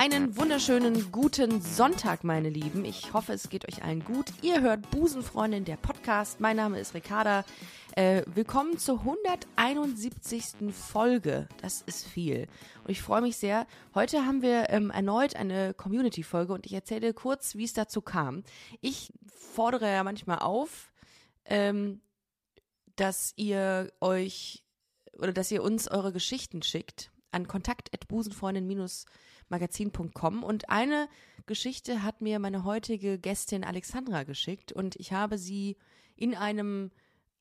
Einen wunderschönen guten Sonntag, meine Lieben. Ich hoffe, es geht euch allen gut. Ihr hört Busenfreundin, der Podcast. Mein Name ist Ricarda. Äh, willkommen zur 171. Folge. Das ist viel. Und ich freue mich sehr. Heute haben wir ähm, erneut eine Community-Folge und ich erzähle kurz, wie es dazu kam. Ich fordere ja manchmal auf, ähm, dass ihr euch oder dass ihr uns eure Geschichten schickt an kontakt.busenfreundin-magazin.com und eine Geschichte hat mir meine heutige Gästin Alexandra geschickt und ich habe sie in einem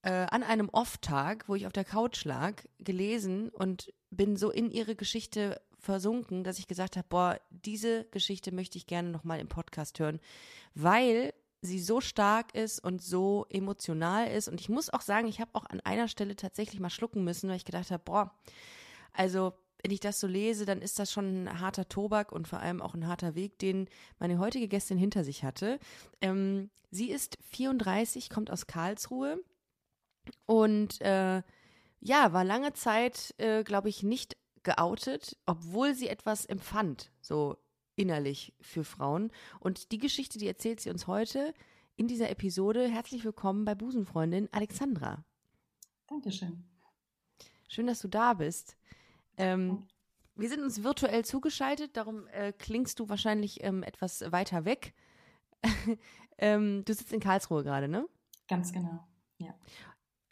äh, an einem Off-Tag, wo ich auf der Couch lag, gelesen und bin so in ihre Geschichte versunken, dass ich gesagt habe, boah, diese Geschichte möchte ich gerne nochmal im Podcast hören, weil sie so stark ist und so emotional ist. Und ich muss auch sagen, ich habe auch an einer Stelle tatsächlich mal schlucken müssen, weil ich gedacht habe, boah, also wenn ich das so lese, dann ist das schon ein harter Tobak und vor allem auch ein harter Weg, den meine heutige Gästin hinter sich hatte. Ähm, sie ist 34, kommt aus Karlsruhe, und äh, ja, war lange Zeit, äh, glaube ich, nicht geoutet, obwohl sie etwas empfand, so innerlich für Frauen. Und die Geschichte, die erzählt sie uns heute in dieser Episode. Herzlich willkommen bei Busenfreundin Alexandra. Dankeschön. Schön, dass du da bist. Ähm, wir sind uns virtuell zugeschaltet, darum äh, klingst du wahrscheinlich ähm, etwas weiter weg. ähm, du sitzt in Karlsruhe gerade, ne? Ganz genau, ja.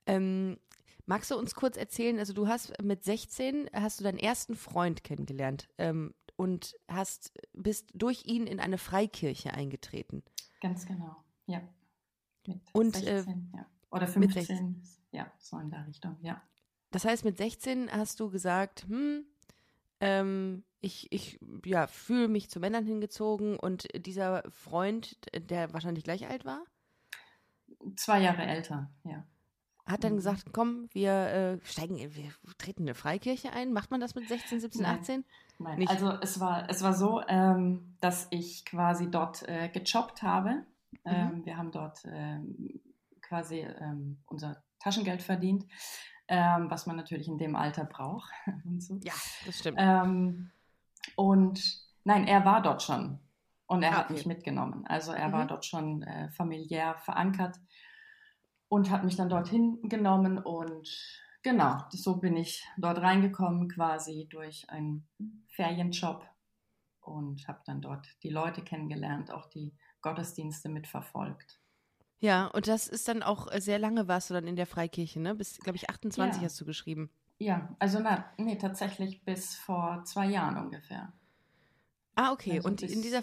Ähm, magst du uns kurz erzählen, also du hast mit 16 hast du deinen ersten Freund kennengelernt ähm, und hast bist durch ihn in eine Freikirche eingetreten. Ganz genau, ja. Mit und, 16, äh, ja. Oder 15, ja, so in der Richtung, ja. Das heißt, mit 16 hast du gesagt, hm, ähm, ich, ich ja, fühle mich zu Männern hingezogen und dieser Freund, der wahrscheinlich gleich alt war? Zwei Jahre älter, ja hat dann mhm. gesagt, komm, wir äh, steigen, wir treten eine Freikirche ein. Macht man das mit 16, 17, Nein. 18? Nein, Nicht. also es war, es war so, ähm, dass ich quasi dort äh, gejobbt habe. Mhm. Ähm, wir haben dort ähm, quasi ähm, unser Taschengeld verdient, ähm, was man natürlich in dem Alter braucht. und so. Ja, das stimmt. Ähm, und nein, er war dort schon und er ah, hat mich mitgenommen. Also er mhm. war dort schon äh, familiär verankert und hat mich dann dorthin genommen und genau, so bin ich dort reingekommen quasi durch einen Ferienjob und habe dann dort die Leute kennengelernt, auch die Gottesdienste mitverfolgt. Ja, und das ist dann auch äh, sehr lange warst du dann in der Freikirche, ne? Bis, glaube ich, 28 ja. hast du geschrieben. Ja, also na, nee, tatsächlich bis vor zwei Jahren ungefähr. Ah, okay. Also und in dieser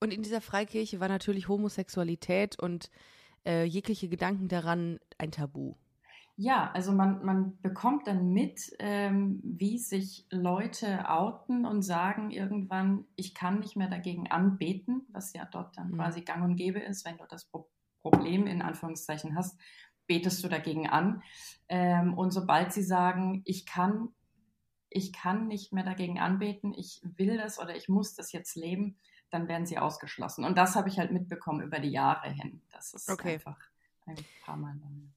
und in dieser Freikirche war natürlich Homosexualität und äh, jegliche Gedanken daran ein Tabu. Ja, also man, man bekommt dann mit, ähm, wie sich Leute outen und sagen irgendwann, ich kann nicht mehr dagegen anbeten, was ja dort dann mhm. quasi gang und gäbe ist, wenn du das Problem in Anführungszeichen hast, betest du dagegen an. Ähm, und sobald sie sagen, ich kann, ich kann nicht mehr dagegen anbeten, ich will das oder ich muss das jetzt leben, dann werden sie ausgeschlossen. Und das habe ich halt mitbekommen über die Jahre hin. Das ist okay. einfach ein paar Mal. Ähm,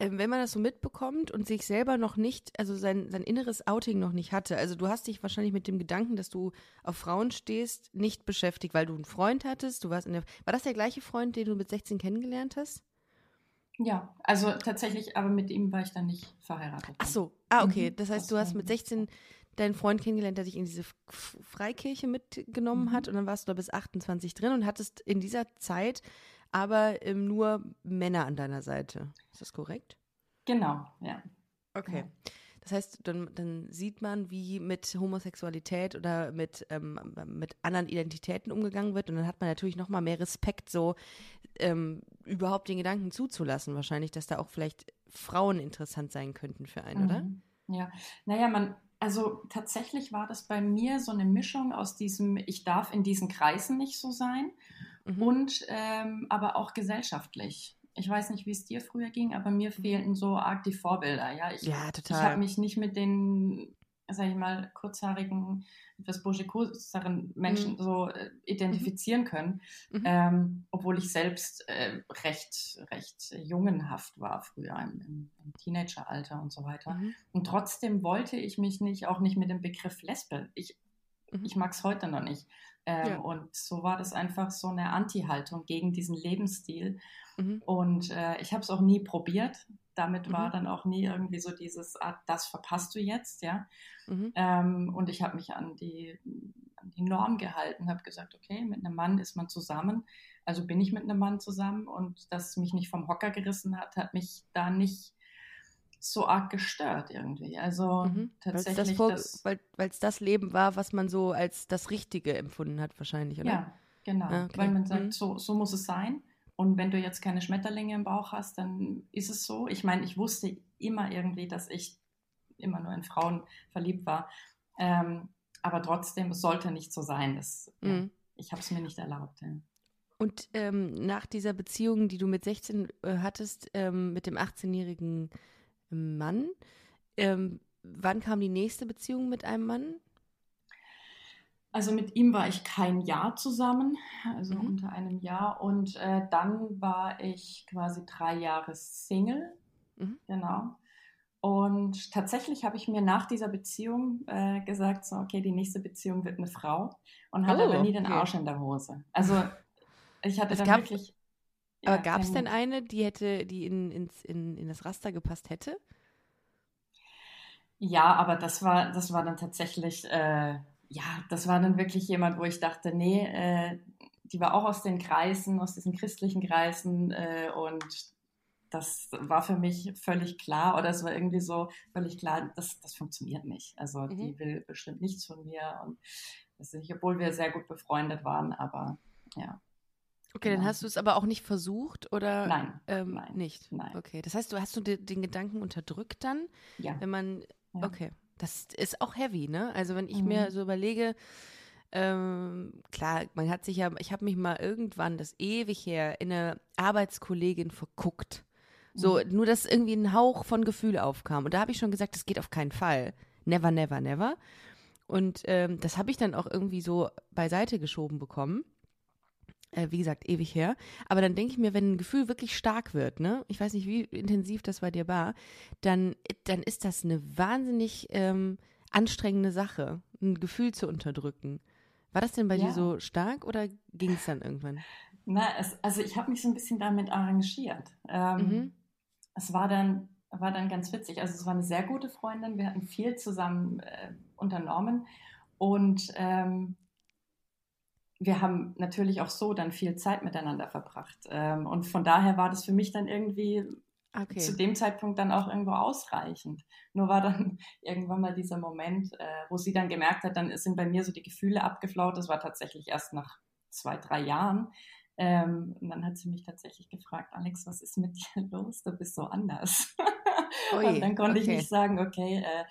wenn man das so mitbekommt und sich selber noch nicht, also sein, sein inneres Outing noch nicht hatte, also du hast dich wahrscheinlich mit dem Gedanken, dass du auf Frauen stehst, nicht beschäftigt, weil du einen Freund hattest, du warst in der, war das der gleiche Freund, den du mit 16 kennengelernt hast? Ja, also tatsächlich, aber mit ihm war ich dann nicht verheiratet. Ach so, ah, okay. Mhm. Das heißt, du hast mit 16 deinen Freund kennengelernt, der dich in diese Freikirche mitgenommen mhm. hat und dann warst du da bis 28 drin und hattest in dieser Zeit aber ähm, nur Männer an deiner Seite. Ist das korrekt? Genau, ja. Okay. Ja. Das heißt, dann, dann, sieht man, wie mit Homosexualität oder mit, ähm, mit anderen Identitäten umgegangen wird. Und dann hat man natürlich noch mal mehr Respekt, so ähm, überhaupt den Gedanken zuzulassen, wahrscheinlich, dass da auch vielleicht Frauen interessant sein könnten für einen, mhm. oder? Ja, naja, man, also tatsächlich war das bei mir so eine Mischung aus diesem, ich darf in diesen Kreisen nicht so sein mhm. und ähm, aber auch gesellschaftlich. Ich weiß nicht, wie es dir früher ging, aber mir fehlten so arg die Vorbilder. Ja, ich, ja, ich habe mich nicht mit den sag ich mal, kurzhaarigen, etwas burschikoseren Menschen mhm. so äh, identifizieren können, mhm. ähm, obwohl ich selbst äh, recht, recht jungenhaft war früher im, im, im Teenageralter und so weiter. Mhm. Und trotzdem wollte ich mich nicht, auch nicht mit dem Begriff Lesbe. Ich, mhm. ich mag es heute noch nicht. Ähm, ja. Und so war das einfach so eine Anti-Haltung gegen diesen Lebensstil. Mhm. Und äh, ich habe es auch nie probiert. Damit mhm. war dann auch nie irgendwie so dieses, ah, das verpasst du jetzt, ja. Mhm. Ähm, und ich habe mich an die, an die Norm gehalten, habe gesagt, okay, mit einem Mann ist man zusammen. Also bin ich mit einem Mann zusammen und das mich nicht vom Hocker gerissen hat, hat mich da nicht so arg gestört irgendwie. Also mhm. tatsächlich. Weil es das Leben war, was man so als das Richtige empfunden hat, wahrscheinlich, oder? Ja, genau. Ah, okay. Weil man sagt, mhm. so, so muss es sein. Und wenn du jetzt keine Schmetterlinge im Bauch hast, dann ist es so. Ich meine, ich wusste immer irgendwie, dass ich immer nur in Frauen verliebt war. Ähm, aber trotzdem, es sollte nicht so sein. Das, mhm. ich habe es mir nicht erlaubt. Ja. Und ähm, nach dieser Beziehung, die du mit 16 äh, hattest, ähm, mit dem 18-jährigen Mann. Ähm, wann kam die nächste Beziehung mit einem Mann? Also mit ihm war ich kein Jahr zusammen, also mhm. unter einem Jahr. Und äh, dann war ich quasi drei Jahre Single. Mhm. Genau. Und tatsächlich habe ich mir nach dieser Beziehung äh, gesagt, so, okay, die nächste Beziehung wird eine Frau und hatte oh, aber nie den okay. Arsch in der Hose. Also ich hatte es dann gab, wirklich aber ja, gab es denn eine, die hätte, die in, ins, in, in das Raster gepasst hätte? Ja, aber das war, das war dann tatsächlich, äh, ja, das war dann wirklich jemand, wo ich dachte, nee, äh, die war auch aus den Kreisen, aus diesen christlichen Kreisen äh, und das war für mich völlig klar oder es war irgendwie so völlig klar, das, das funktioniert nicht. Also mhm. die will bestimmt nichts von mir und das ist, obwohl wir sehr gut befreundet waren, aber ja. Okay, dann hast du es aber auch nicht versucht oder? Nein, ähm, nein, nicht. Nein. Okay, das heißt, du hast du den, den Gedanken unterdrückt dann, ja. wenn man, ja. okay, das ist auch heavy, ne? Also wenn ich mhm. mir so überlege, ähm, klar, man hat sich ja, ich habe mich mal irgendwann, das ewig her, in eine Arbeitskollegin verguckt. So, mhm. nur dass irgendwie ein Hauch von Gefühl aufkam. Und da habe ich schon gesagt, das geht auf keinen Fall. Never, never, never. Und ähm, das habe ich dann auch irgendwie so beiseite geschoben bekommen. Äh, wie gesagt, ewig her. Aber dann denke ich mir, wenn ein Gefühl wirklich stark wird, ne, ich weiß nicht, wie intensiv das bei dir war, dann, dann ist das eine wahnsinnig ähm, anstrengende Sache, ein Gefühl zu unterdrücken. War das denn bei ja. dir so stark oder ging es dann irgendwann? Na, es, also ich habe mich so ein bisschen damit arrangiert. Ähm, mhm. Es war dann, war dann ganz witzig. Also es war eine sehr gute Freundin. Wir hatten viel zusammen äh, unternommen und ähm, wir haben natürlich auch so dann viel Zeit miteinander verbracht. Ähm, und von daher war das für mich dann irgendwie okay. zu dem Zeitpunkt dann auch irgendwo ausreichend. Nur war dann irgendwann mal dieser Moment, äh, wo sie dann gemerkt hat, dann sind bei mir so die Gefühle abgeflaut. Das war tatsächlich erst nach zwei, drei Jahren. Ähm, und dann hat sie mich tatsächlich gefragt, Alex, was ist mit dir los? Du bist so anders. Ui, und dann konnte okay. ich nicht sagen, okay, äh,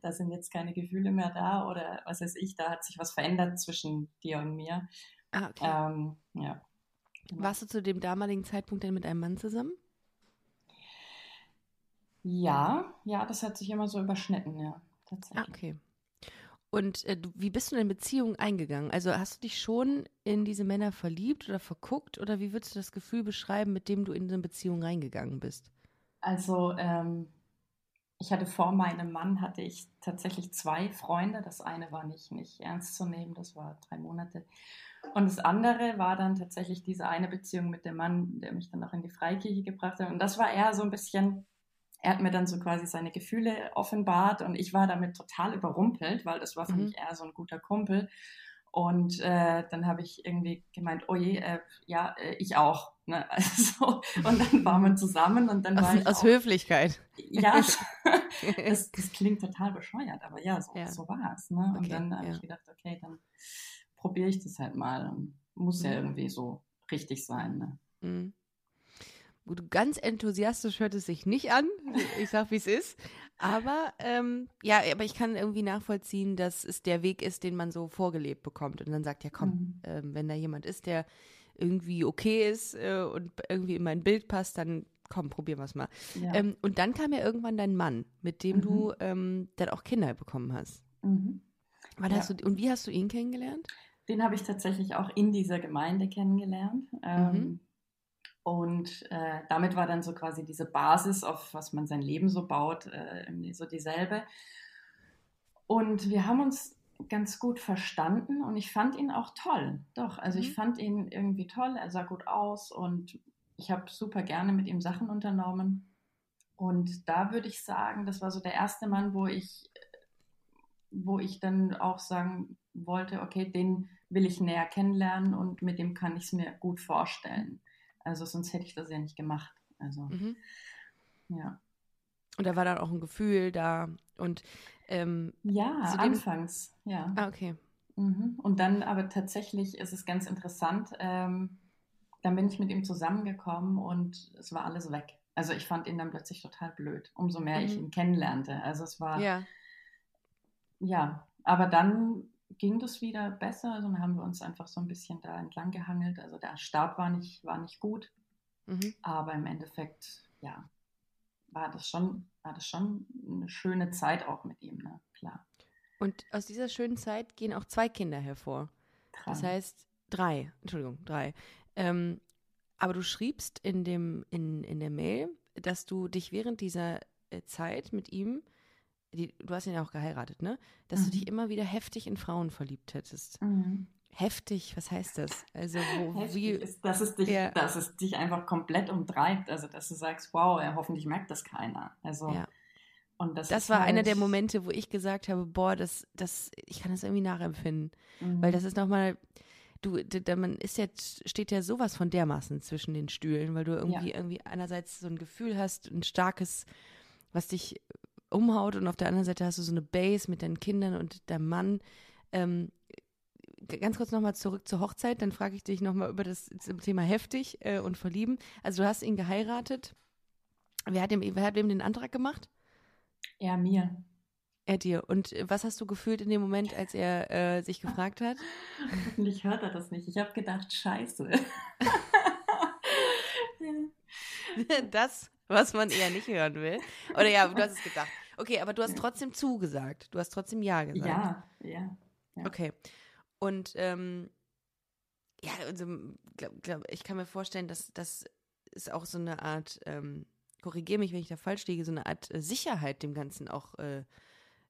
da sind jetzt keine Gefühle mehr da oder was weiß ich, da hat sich was verändert zwischen dir und mir. Ah, okay. Ähm, ja. Genau. Warst du zu dem damaligen Zeitpunkt denn mit einem Mann zusammen? Ja, ja, das hat sich immer so überschnitten, ja, tatsächlich. Ah, okay. Und äh, wie bist du in Beziehungen eingegangen? Also hast du dich schon in diese Männer verliebt oder verguckt oder wie würdest du das Gefühl beschreiben, mit dem du in eine Beziehung reingegangen bist? Also ähm, ich hatte vor meinem Mann hatte ich tatsächlich zwei Freunde. Das eine war nicht, nicht ernst zu nehmen, das war drei Monate. Und das andere war dann tatsächlich diese eine Beziehung mit dem Mann, der mich dann auch in die Freikirche gebracht hat. Und das war eher so ein bisschen, er hat mir dann so quasi seine Gefühle offenbart und ich war damit total überrumpelt, weil das war für mhm. mich eher so ein guter Kumpel. Und äh, dann habe ich irgendwie gemeint, oh je, äh, ja, äh, ich auch. Ne? Also, und dann waren wir zusammen und dann aus, war ich Aus auch, Höflichkeit. Ja, das, das, klingt total bescheuert, aber ja, so, ja. so war es. Ne? Und okay, dann habe ja. ich gedacht, okay, dann probiere ich das halt mal. Und muss ja mhm. irgendwie so richtig sein. Ne? Mhm. Gut, ganz enthusiastisch hört es sich nicht an. Ich sag, wie es ist. Aber ähm, ja, aber ich kann irgendwie nachvollziehen, dass es der Weg ist, den man so vorgelebt bekommt. Und dann sagt, ja komm, mhm. ähm, wenn da jemand ist, der irgendwie okay ist äh, und irgendwie in mein Bild passt, dann komm, probieren wir es mal. Ja. Ähm, und dann kam ja irgendwann dein Mann, mit dem mhm. du ähm, dann auch Kinder bekommen hast. Mhm. Wann ja. hast du, und wie hast du ihn kennengelernt? Den habe ich tatsächlich auch in dieser Gemeinde kennengelernt. Ähm, mhm. Und äh, damit war dann so quasi diese Basis, auf was man sein Leben so baut, äh, so dieselbe. Und wir haben uns ganz gut verstanden und ich fand ihn auch toll. Doch, also mhm. ich fand ihn irgendwie toll. Er sah gut aus und ich habe super gerne mit ihm Sachen unternommen. Und da würde ich sagen, das war so der erste Mann, wo ich, wo ich dann auch sagen wollte, okay, den will ich näher kennenlernen und mit dem kann ich es mir gut vorstellen. Also sonst hätte ich das ja nicht gemacht. Also mhm. ja. Und da war dann auch ein Gefühl da und ähm, ja, anfangs, ja. Ah, okay. Mhm. Und dann aber tatsächlich ist es ganz interessant. Ähm, dann bin ich mit ihm zusammengekommen und es war alles weg. Also ich fand ihn dann plötzlich total blöd, umso mehr mhm. ich ihn kennenlernte. Also es war ja. ja, aber dann ging das wieder besser. Also dann haben wir uns einfach so ein bisschen da entlang gehangelt. Also der Start war nicht, war nicht gut. Mhm. Aber im Endeffekt, ja, war das schon, war das schon eine schöne Zeit auch mit ihm, ne? Klar. Und aus dieser schönen Zeit gehen auch zwei Kinder hervor. Drei. Das heißt, drei, Entschuldigung, drei. Ähm, aber du schriebst in, dem, in, in der Mail, dass du dich während dieser äh, Zeit mit ihm die, du hast ihn ja auch geheiratet, ne? Dass mhm. du dich immer wieder heftig in Frauen verliebt hättest. Mhm. Heftig, was heißt das? Also wo, wie, ist, dass es dich, ja. dass es dich einfach komplett umtreibt. Also dass du sagst, wow, ja, hoffentlich merkt das keiner. Also ja. und das, das war halt einer der Momente, wo ich gesagt habe, boah, das, das, ich kann das irgendwie nachempfinden, mhm. weil das ist nochmal, du, da, man ist jetzt steht ja sowas von dermaßen zwischen den Stühlen, weil du irgendwie ja. irgendwie einerseits so ein Gefühl hast, ein starkes, was dich umhaut und auf der anderen Seite hast du so eine Base mit deinen Kindern und deinem Mann. Ähm, ganz kurz nochmal zurück zur Hochzeit, dann frage ich dich nochmal über das Thema heftig äh, und verlieben. Also du hast ihn geheiratet. Wer hat, ihm, wer hat wem den Antrag gemacht? Er mir. Er dir. Und was hast du gefühlt in dem Moment, als er äh, sich gefragt hat? Hoffentlich hört er das nicht. Ich habe gedacht, scheiße. das, was man eher nicht hören will. Oder ja, du hast es gedacht. Okay, aber du hast trotzdem zugesagt. Du hast trotzdem Ja gesagt. Ja, ja. ja. Okay. Und ähm, ja, also, glaub, glaub, ich kann mir vorstellen, dass das ist auch so eine Art, ähm, korrigiere mich, wenn ich da falsch liege, so eine Art äh, Sicherheit dem Ganzen auch äh,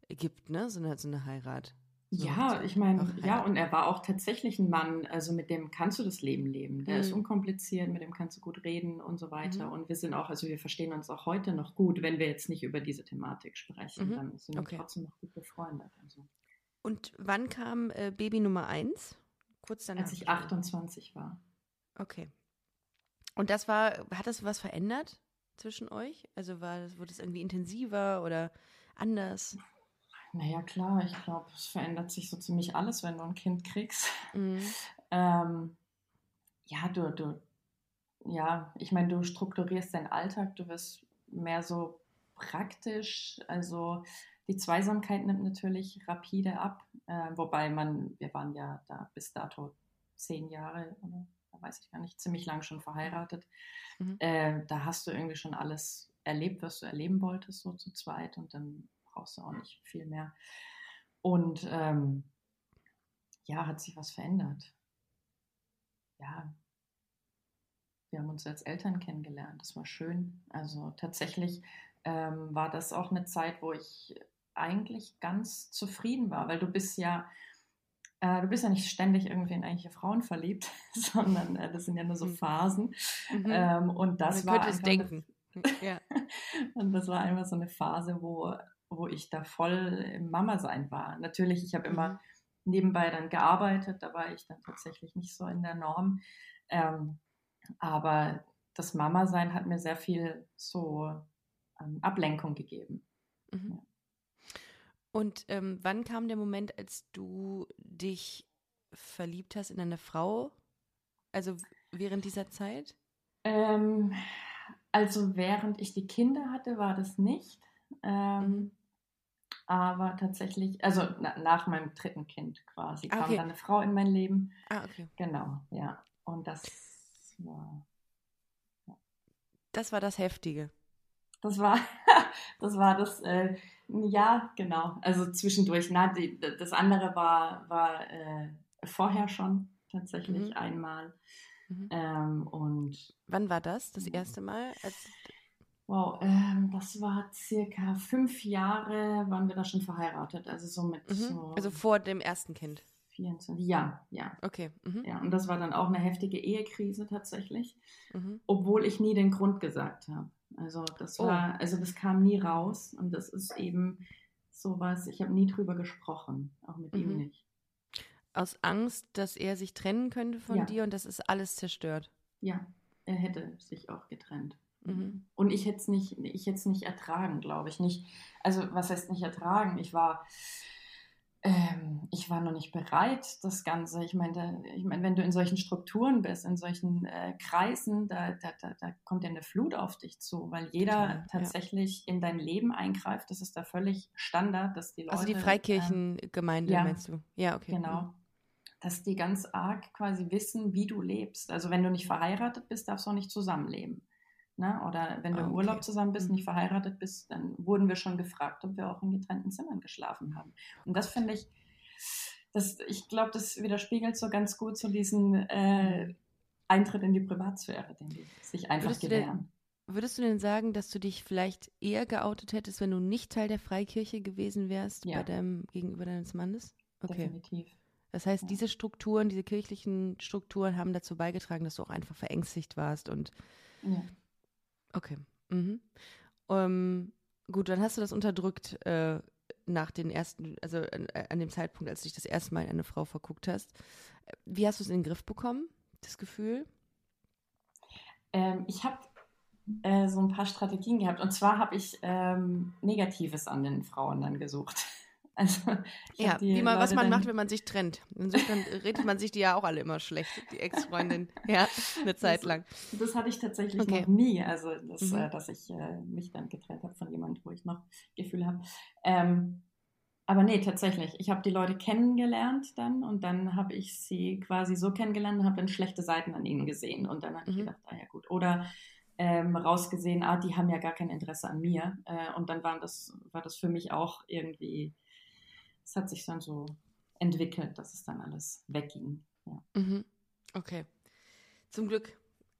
gibt, ne? So eine, so eine Heirat. Ja, ich meine, ja, und er war auch tatsächlich ein Mann, also mit dem kannst du das Leben leben. Der mhm. ist unkompliziert, mit dem kannst du gut reden und so weiter. Mhm. Und wir sind auch, also wir verstehen uns auch heute noch gut, wenn wir jetzt nicht über diese Thematik sprechen, mhm. dann sind wir okay. trotzdem noch gut befreundet. Also. Und wann kam äh, Baby Nummer 1? Kurz danach. Als ich 28 war. Okay. Und das war, hat das was verändert zwischen euch? Also war, wurde es irgendwie intensiver oder anders? Naja, klar, ich glaube, es verändert sich so ziemlich alles, wenn du ein Kind kriegst. Mhm. ähm, ja, du, du, ja, ich meine, du strukturierst deinen Alltag, du wirst mehr so praktisch, also die Zweisamkeit nimmt natürlich rapide ab, äh, wobei man, wir waren ja da bis dato zehn Jahre, oder weiß ich gar nicht, ziemlich lang schon verheiratet. Mhm. Äh, da hast du irgendwie schon alles erlebt, was du erleben wolltest, so zu zweit und dann brauchst du auch nicht viel mehr. Und ähm, ja, hat sich was verändert. Ja, wir haben uns als Eltern kennengelernt. Das war schön. Also tatsächlich ähm, war das auch eine Zeit, wo ich eigentlich ganz zufrieden war, weil du bist ja, äh, du bist ja nicht ständig irgendwie in eigentliche Frauen verliebt, sondern äh, das sind ja nur so mhm. Phasen. Mhm. Ähm, und das Man war könnte es denken. Ja. und das war einfach so eine Phase, wo wo ich da voll im Mama-Sein war. Natürlich, ich habe immer mhm. nebenbei dann gearbeitet, da war ich dann tatsächlich nicht so in der Norm. Ähm, aber das Mama-Sein hat mir sehr viel so ähm, Ablenkung gegeben. Mhm. Ja. Und ähm, wann kam der Moment, als du dich verliebt hast in eine Frau? Also während dieser Zeit? Ähm, also während ich die Kinder hatte, war das nicht. Ähm, mhm. Aber tatsächlich, also na, nach meinem dritten Kind quasi, kam okay. dann eine Frau in mein Leben. Ah, okay. Genau, ja. Und das war. Ja. das war das Heftige. Das war das, war das äh, ja, genau. Also zwischendurch. Na, die, das andere war, war äh, vorher schon tatsächlich mhm. einmal. Mhm. Ähm, und wann war das? Das erste Mal? Wow, ähm, das war circa fünf Jahre, waren wir da schon verheiratet. Also so mit mhm. so Also vor dem ersten Kind. 24, ja, ja. Okay. Mhm. Ja, und das war dann auch eine heftige Ehekrise tatsächlich, mhm. obwohl ich nie den Grund gesagt habe. Also das oh. war, also das kam nie raus und das ist eben sowas, ich habe nie drüber gesprochen, auch mit mhm. ihm nicht. Aus Angst, dass er sich trennen könnte von ja. dir und das ist alles zerstört. Ja, er hätte sich auch getrennt. Mhm. Und ich hätte es nicht, ich hätte es nicht ertragen, glaube ich. Nicht, also was heißt nicht ertragen? Ich war, ähm, ich war noch nicht bereit, das Ganze. Ich meine, ich mein, wenn du in solchen Strukturen bist, in solchen äh, Kreisen, da, da, da, da, kommt ja eine Flut auf dich zu, weil jeder Total, tatsächlich ja. in dein Leben eingreift. Das ist da völlig Standard, dass die Leute. Also die Freikirchengemeinde, ähm, ja, meinst du? Ja, okay. Genau. Mhm. Dass die ganz arg quasi wissen, wie du lebst. Also wenn du nicht verheiratet bist, darfst du auch nicht zusammenleben. Ne? Oder wenn du okay. im Urlaub zusammen bist, nicht mhm. verheiratet bist, dann wurden wir schon gefragt, ob wir auch in getrennten Zimmern geschlafen haben. Und das finde ich, das, ich glaube, das widerspiegelt so ganz gut so diesen äh, Eintritt in die Privatsphäre, den die sich einfach würdest gewähren. Du würdest du denn sagen, dass du dich vielleicht eher geoutet hättest, wenn du nicht Teil der Freikirche gewesen wärst ja. bei deinem gegenüber deines Mannes? Okay. Definitiv. Das heißt, ja. diese Strukturen, diese kirchlichen Strukturen haben dazu beigetragen, dass du auch einfach verängstigt warst und ja. Okay. Mhm. Ähm, gut, dann hast du das unterdrückt äh, nach den ersten, also an, an, dem Zeitpunkt, als du dich das erste Mal in eine Frau verguckt hast. Wie hast du es in den Griff bekommen, das Gefühl? Ähm, ich habe äh, so ein paar Strategien gehabt. Und zwar habe ich ähm, Negatives an den Frauen dann gesucht. Also, ja, wie man, was man macht, wenn man sich trennt. Insofern redet man sich die ja auch alle immer schlecht, die Ex-Freundin. ja, eine Zeit das, lang. Das hatte ich tatsächlich okay. noch nie. Also, das, mhm. äh, dass ich äh, mich dann getrennt habe von jemandem, wo ich noch Gefühle habe. Ähm, aber nee, tatsächlich. Ich habe die Leute kennengelernt dann und dann habe ich sie quasi so kennengelernt und habe dann schlechte Seiten an ihnen gesehen. Und dann habe mhm. ich gedacht, ah ja gut. Oder ähm, rausgesehen, ah, die haben ja gar kein Interesse an mir. Äh, und dann war das, war das für mich auch irgendwie es hat sich dann so entwickelt, dass es dann alles wegging. Ja. Mhm. Okay. Zum Glück.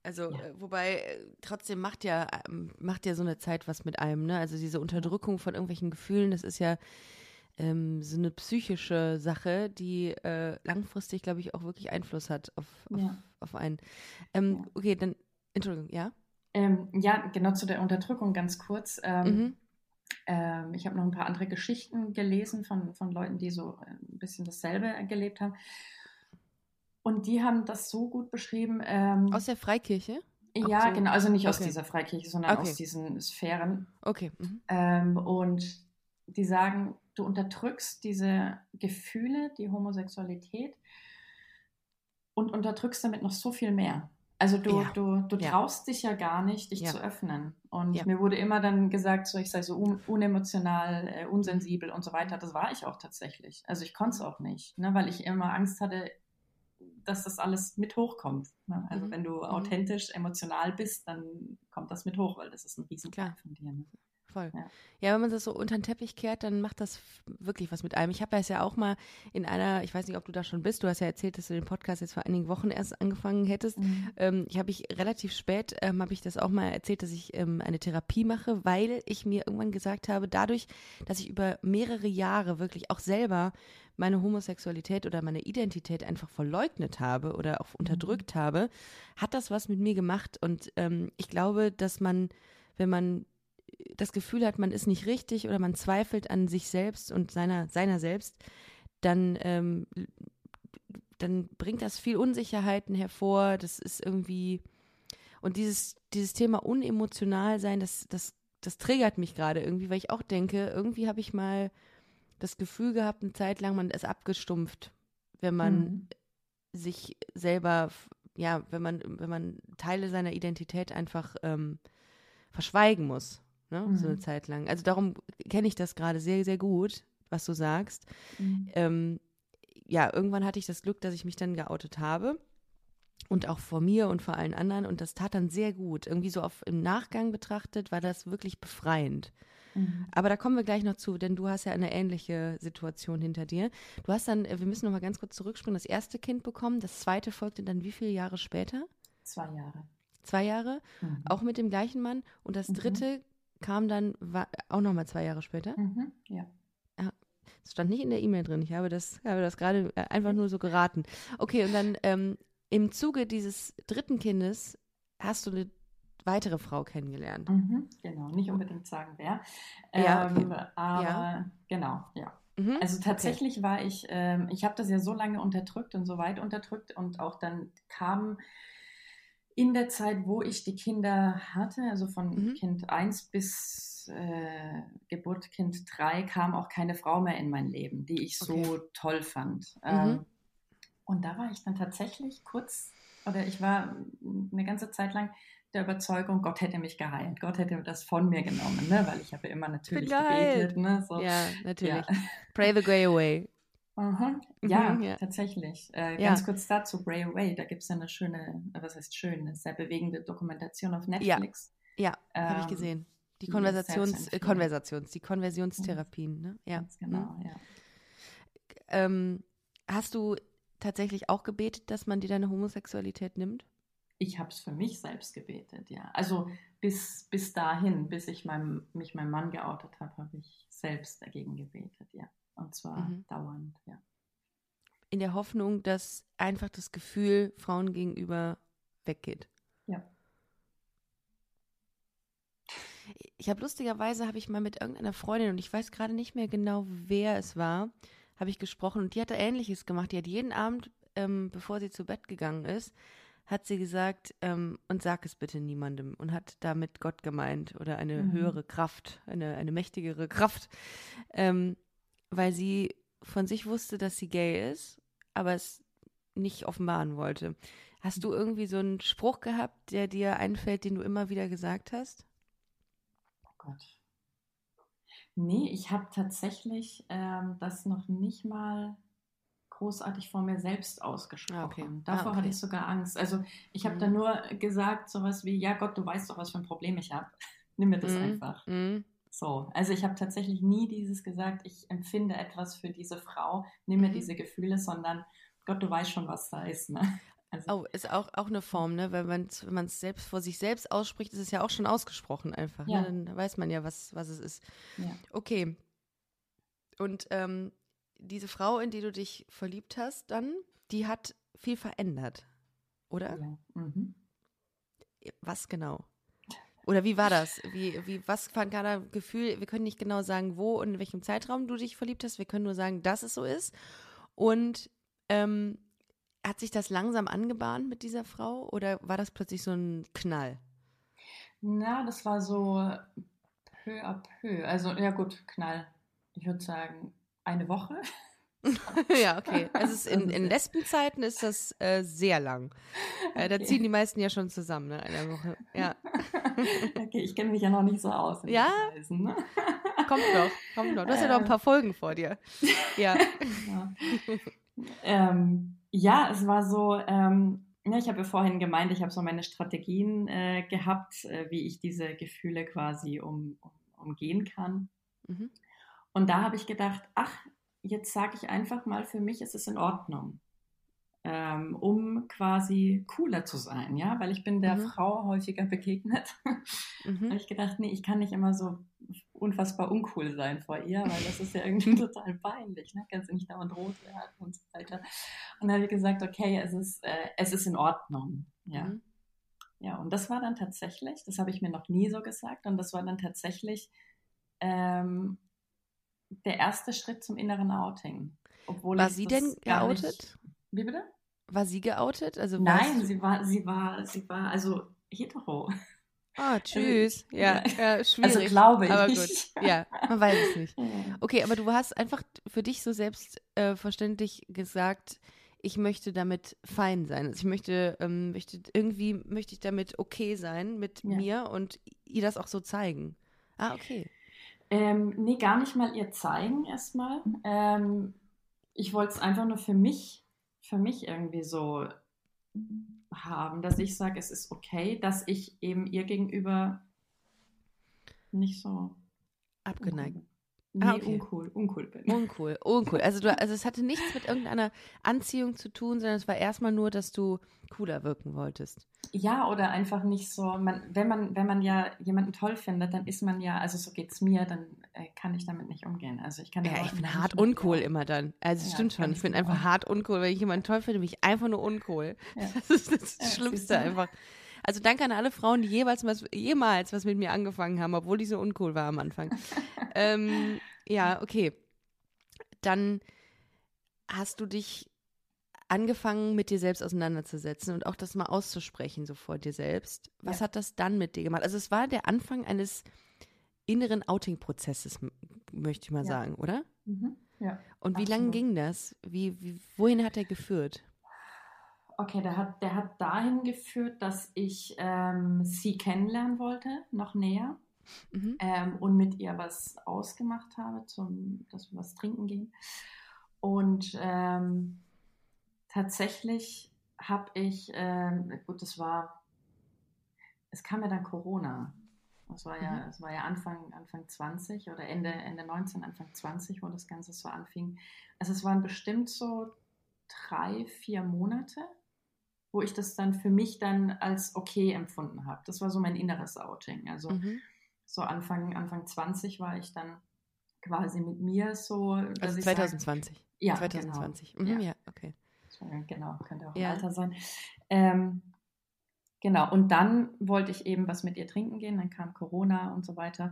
Also, ja. äh, wobei, äh, trotzdem macht ja, ähm, macht ja so eine Zeit was mit einem, ne? Also diese Unterdrückung von irgendwelchen Gefühlen, das ist ja ähm, so eine psychische Sache, die äh, langfristig, glaube ich, auch wirklich Einfluss hat auf, auf, ja. auf einen. Ähm. Okay, dann, Entschuldigung, ja? Ähm, ja, genau zu der Unterdrückung ganz kurz. Ähm, mhm. Ähm, ich habe noch ein paar andere Geschichten gelesen von, von Leuten, die so äh, ein bisschen dasselbe gelebt haben. Und die haben das so gut beschrieben. Ähm, aus der Freikirche? Ja, so. genau. Also nicht okay. aus dieser Freikirche, sondern okay. aus diesen Sphären. Okay. Mhm. Ähm, und die sagen, du unterdrückst diese Gefühle, die Homosexualität und unterdrückst damit noch so viel mehr. Also du, ja. du, du traust ja. dich ja gar nicht, dich zu öffnen. Und mir wurde immer dann gesagt, so ich sei so un unemotional, äh, unsensibel und so weiter. Das war ich auch tatsächlich. Also ich konnte es auch nicht, ne, weil ich immer Angst hatte, dass das alles mit hochkommt. Ne? Also mhm. wenn du mhm. authentisch, emotional bist, dann kommt das mit hoch, weil das ist ein Riesenteil von dir. Ne? Voll. Ja. ja. wenn man das so unter den Teppich kehrt, dann macht das wirklich was mit einem. Ich habe das ja auch mal in einer, ich weiß nicht, ob du da schon bist, du hast ja erzählt, dass du den Podcast jetzt vor einigen Wochen erst angefangen hättest. Mhm. Ähm, ich habe ich relativ spät, ähm, habe ich das auch mal erzählt, dass ich ähm, eine Therapie mache, weil ich mir irgendwann gesagt habe, dadurch, dass ich über mehrere Jahre wirklich auch selber meine Homosexualität oder meine Identität einfach verleugnet habe oder auch unterdrückt mhm. habe, hat das was mit mir gemacht. Und ähm, ich glaube, dass man, wenn man das Gefühl hat, man ist nicht richtig oder man zweifelt an sich selbst und seiner, seiner selbst, dann, ähm, dann bringt das viel Unsicherheiten hervor. Das ist irgendwie. Und dieses, dieses Thema unemotional sein, das, das, das triggert mich gerade irgendwie, weil ich auch denke, irgendwie habe ich mal das Gefühl gehabt, eine Zeit lang, man ist abgestumpft, wenn man mhm. sich selber, ja, wenn man, wenn man Teile seiner Identität einfach ähm, verschweigen muss ne? Mhm. So eine. Zeit lang. Also darum kenne ich das gerade sehr, sehr gut, was du sagst. Mhm. Ähm, ja, irgendwann hatte ich das Glück, dass ich mich dann geoutet habe. und auch vor mir und vor allen anderen und das tat dann sehr gut. Irgendwie so auf, im Nachgang betrachtet war das wirklich befreiend. Mhm. Aber da kommen wir gleich noch zu, denn du hast ja eine ähnliche Situation hinter dir. Du hast dann, äh, wir müssen noch mal ganz kurz zurückspringen, das erste Kind bekommen, das zweite folgte dann wie viele Jahre später? Zwei Jahre. Zwei Jahre, mhm. auch mit dem gleichen Mann. Und das mhm. Kam dann auch noch mal zwei Jahre später? Mhm. Ja. Das stand nicht in der E-Mail drin. Ich habe das, habe das gerade äh, einfach nur so geraten. Okay, und dann ähm, im Zuge dieses dritten Kindes hast du eine weitere Frau kennengelernt. Mhm, genau, nicht unbedingt sagen wer. Ja, okay. ähm, aber ja. genau, ja. Mhm, also tatsächlich okay. war ich, ähm, ich habe das ja so lange unterdrückt und so weit unterdrückt und auch dann kam in der Zeit, wo ich die Kinder hatte, also von mhm. Kind 1 bis äh, Geburt Kind 3, kam auch keine Frau mehr in mein Leben, die ich okay. so toll fand. Mhm. Ähm, und da war ich dann tatsächlich kurz, oder ich war eine ganze Zeit lang der Überzeugung, Gott hätte mich geheilt. Gott hätte das von mir genommen, ne? weil ich habe immer natürlich gebetet. Ne? So. Ja, natürlich. Ja. Pray the Grey Away. Mhm. Ja, mhm, ja, tatsächlich. Äh, ja. Ganz kurz dazu, Bray Away, da gibt es eine schöne, was heißt schön, eine sehr bewegende Dokumentation auf Netflix. Ja, ja ähm, habe ich gesehen. Die Konversations, äh, Konversations, die Konversionstherapien, ne? Ja. Ganz genau, mhm. ja. Ähm, hast du tatsächlich auch gebetet, dass man dir deine Homosexualität nimmt? Ich habe es für mich selbst gebetet, ja. Also bis, bis dahin, bis ich meinem, mich meinem Mann geoutet habe, habe ich selbst dagegen gebetet, ja. Und zwar mhm. dauernd, ja. In der Hoffnung, dass einfach das Gefühl Frauen gegenüber weggeht. Ja. Ich habe lustigerweise, habe ich mal mit irgendeiner Freundin, und ich weiß gerade nicht mehr genau, wer es war, habe ich gesprochen und die hatte Ähnliches gemacht. Die hat jeden Abend, ähm, bevor sie zu Bett gegangen ist, hat sie gesagt, ähm, und sag es bitte niemandem und hat damit Gott gemeint oder eine mhm. höhere Kraft, eine, eine mächtigere Kraft, ähm, weil sie von sich wusste, dass sie gay ist, aber es nicht offenbaren wollte. Hast du irgendwie so einen Spruch gehabt, der dir einfällt, den du immer wieder gesagt hast? Oh Gott. Nee, ich habe tatsächlich ähm, das noch nicht mal großartig vor mir selbst ausgesprochen. Ah, okay. Davor ah, okay. hatte ich sogar Angst. Also ich habe mhm. da nur gesagt, sowas wie, ja Gott, du weißt doch, was für ein Problem ich habe. Nimm mir das mhm. einfach. Mhm. So, also ich habe tatsächlich nie dieses gesagt, ich empfinde etwas für diese Frau, nimm mir mhm. diese Gefühle, sondern Gott, du weißt schon, was da ist. Ne? Also, oh, ist auch, auch eine Form, ne? Man wenn man es selbst vor sich selbst ausspricht, ist es ja auch schon ausgesprochen einfach. Ne? Ja. Ne? Dann weiß man ja, was, was es ist. Ja. Okay. Und ähm, diese Frau, in die du dich verliebt hast, dann, die hat viel verändert, oder? Ja. Mhm. Was genau? Oder wie war das? Wie, wie, was war gerade Gefühl? Wir können nicht genau sagen, wo und in welchem Zeitraum du dich verliebt hast. Wir können nur sagen, dass es so ist. Und ähm, hat sich das langsam angebahnt mit dieser Frau oder war das plötzlich so ein Knall? Na, das war so peu à peu. Also, ja gut, Knall. Ich würde sagen, eine Woche. ja, okay. Also in, in Lesbenzeiten ist das äh, sehr lang. Äh, da ziehen die meisten ja schon zusammen, ne? Eine Woche. Ja. okay, ich kenne mich ja noch nicht so aus. Ja? Weisen, ne? Kommt noch, kommt noch. Du hast ja noch ein paar Folgen vor dir. Ja. ja. Ähm, ja, es war so, ähm, ja, ich habe ja vorhin gemeint, ich habe so meine Strategien äh, gehabt, äh, wie ich diese Gefühle quasi um, um umgehen kann. Mhm. Und da habe ich gedacht, ach, jetzt sage ich einfach mal, für mich ist es in Ordnung, ähm, um quasi cooler zu sein, ja, weil ich bin der mhm. Frau häufiger begegnet. Mhm. habe ich gedacht, nee, ich kann nicht immer so unfassbar uncool sein vor ihr, weil das ist ja irgendwie total peinlich, ne? Kannst du nicht dauernd rot werden und so weiter. Und dann habe ich gesagt, okay, es ist, äh, es ist in Ordnung, ja. Mhm. Ja, und das war dann tatsächlich, das habe ich mir noch nie so gesagt, und das war dann tatsächlich ähm, der erste Schritt zum inneren Outing. Obwohl war sie denn geoutet? Nicht, wie bitte? War sie geoutet? Also Nein, sie war, sie war, sie war also hetero. Ah, tschüss. Also, ja, ja, schwierig. Also glaube ich. Aber gut, ja, man weiß es nicht. Okay, aber du hast einfach für dich so selbstverständlich äh, gesagt, ich möchte damit fein sein. Also ich möchte, ähm, möchte irgendwie möchte ich damit okay sein mit ja. mir und ihr das auch so zeigen. Ah, okay. Ähm, nee, gar nicht mal ihr zeigen erstmal. Ähm, ich wollte es einfach nur für mich, für mich irgendwie so haben, dass ich sage, es ist okay, dass ich eben ihr gegenüber nicht so abgeneigt. Nee, ah, okay. uncool, uncool bin. Uncool, uncool. Also, du, also es hatte nichts mit irgendeiner Anziehung zu tun, sondern es war erstmal nur, dass du cooler wirken wolltest. Ja, oder einfach nicht so, man, wenn man, wenn man ja jemanden toll findet, dann ist man ja, also so geht es mir, dann äh, kann ich damit nicht umgehen. Also ich kann Ja, ich bin hart uncool mehr. immer dann. Also ja, stimmt schon, ich bin einfach hart uncool. Wenn ich jemanden toll finde, bin ich einfach nur uncool. Ja. Das ist das ja, Schlimmste einfach. Also danke an alle Frauen, die jeweils was, jemals was mit mir angefangen haben, obwohl die so uncool war am Anfang. ähm, ja, okay. Dann hast du dich angefangen, mit dir selbst auseinanderzusetzen und auch das mal auszusprechen, so vor dir selbst. Was ja. hat das dann mit dir gemacht? Also es war der Anfang eines inneren Outing-Prozesses, möchte ich mal ja. sagen, oder? Mhm. Ja. Und wie lange ging das? Wie, wie, wohin hat er geführt? Okay, der hat, der hat dahin geführt, dass ich ähm, sie kennenlernen wollte, noch näher. Mhm. Ähm, und mit ihr was ausgemacht habe, zum, dass wir was trinken gehen. Und ähm, tatsächlich habe ich, ähm, gut, das war, es kam ja dann Corona. Das war ja, mhm. das war ja Anfang, Anfang 20 oder Ende, Ende 19, Anfang 20, wo das Ganze so anfing. Also es waren bestimmt so drei, vier Monate, wo ich das dann für mich dann als okay empfunden habe. Das war so mein inneres Outing. Also mhm. so Anfang, Anfang 20 war ich dann quasi mit mir so. Also 2020. Sag, ja, 2020. Genau. Mhm, ja. ja, okay. Genau, könnte auch ja. Alter sein. Ähm, genau, und dann wollte ich eben was mit ihr trinken gehen, dann kam Corona und so weiter.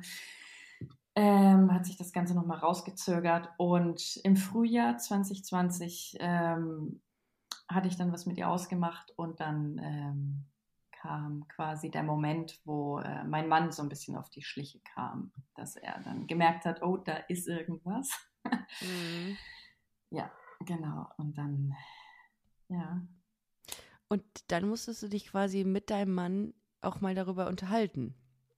Ähm, hat sich das Ganze nochmal rausgezögert und im Frühjahr 2020 ähm, hatte ich dann was mit ihr ausgemacht und dann ähm, kam quasi der Moment, wo äh, mein Mann so ein bisschen auf die Schliche kam, dass er dann gemerkt hat, oh, da ist irgendwas. mhm. Ja, genau. Und dann, ja. Und dann musstest du dich quasi mit deinem Mann auch mal darüber unterhalten.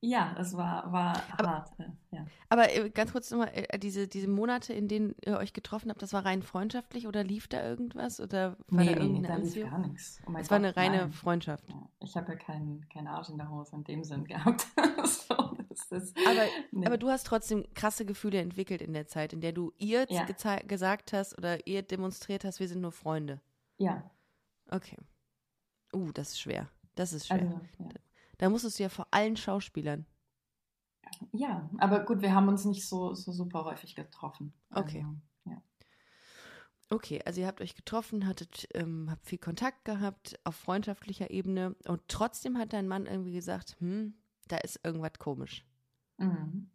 Ja, es war, war aber, hart. Äh, ja. Aber äh, ganz kurz nochmal, äh, diese, diese Monate, in denen ihr euch getroffen habt, das war rein freundschaftlich oder lief da irgendwas? Oder war nee, da nee, da lief gar nichts. Oh es war eine reine nein. Freundschaft. Ja, ich habe ja keinen kein Arsch in der Hose in dem Sinn gehabt. so, ist, aber, nee. aber du hast trotzdem krasse Gefühle entwickelt in der Zeit, in der du ihr ja. gesagt hast oder ihr demonstriert hast, wir sind nur Freunde. Ja. Okay. Uh, das ist schwer. Das ist schwer. Also, ja. Da musstest du ja vor allen Schauspielern. Ja, aber gut, wir haben uns nicht so, so super häufig getroffen. Okay. Also, ja. Okay, also ihr habt euch getroffen, hattet, ähm, habt viel Kontakt gehabt auf freundschaftlicher Ebene und trotzdem hat dein Mann irgendwie gesagt, hm, da ist irgendwas komisch. Mhm.